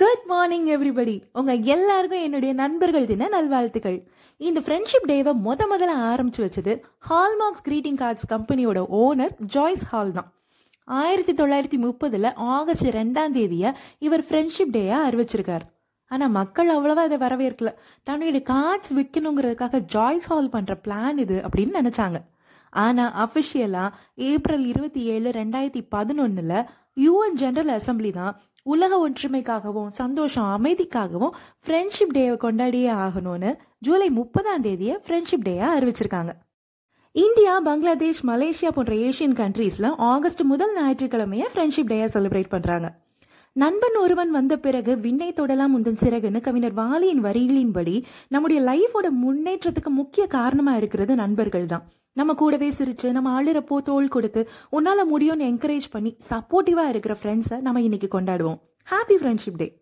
Good morning everybody உங்க எல்லாருக்கும் என்னுடைய நண்பர்கள் தின நல்வாழ்த்துக்கள். இந்த ஃப்ரெண்ட்ஷிப் டேவை முத முதல்ல ஆரம்பிச்சு வச்சது ஹால்மார்க்ஸ் கிரீட்டிங் கார்ட்ஸ் கம்பெனியோட ஓனர் ஜாய்ஸ் ஹால் தான். ஆயிரத்தி தொள்ளாயிரத்தி முப்பதுல ஆகஸ்ட் ரெண்டாம் தேதியை இவர் ஃப்ரெண்ட்ஷிப் டேயா அறிவிச்சிருக்கார். ஆனால் மக்கள் அவ்வளவா அதை வரவேற்கல. தன்னுடைய கார்ட்ஸ் விற்கணுங்கிறதுக்காக ஜாய்ஸ் ஹால் பண்ற பிளான் இது அப்படின்னு நினைச்சாங்க. ஆனா அபிஷியலா ஏப்ரல் இருபத்தி ஏழு ரெண்டாயிரத்தி பதினொன்னுல யூஎன் ஜெனரல் அசம்பிளி தான் உலக ஒற்றுமைக்காகவும் சந்தோஷம் அமைதிக்காகவும் ஃப்ரெண்ட்ஷிப் டேவை கொண்டாடியே ஆகணும்னு ஜூலை முப்பதாம் தேதியை ஃப்ரெண்ட்ஷிப் டேயா அறிவிச்சிருக்காங்க. இந்தியா பங்களாதேஷ் மலேசியா போன்ற ஏஷியன் கண்ட்ரீஸ்ல ஆகஸ்ட் முதல் ஞாயிற்றுக்கிழமைய ஃப்ரெண்ட்ஷிப் டேயா செலிப்ரேட் பண்றாங்க. நண்பன் ஒருவன் வந்த பிறகு விண்ணை தொடலாம் உந்தன் சிறகுன்னு கவிஞர் வாலியின் வரிகளின்படி நம்முடைய லைஃபோட முன்னேற்றத்துக்கு முக்கிய காரணமா இருக்கிறது நண்பர்கள் தான். நம்ம கூடவே சிரிச்சு நம்ம அழுறப்போ தோல் கொடுத்து உன்னால முடியும்னு என்கரேஜ் பண்ணி சப்போர்ட்டிவா இருக்கிற ஃப்ரெண்ட்ஸை நம்ம இன்னைக்கு கொண்டாடுவோம். Happy friendship day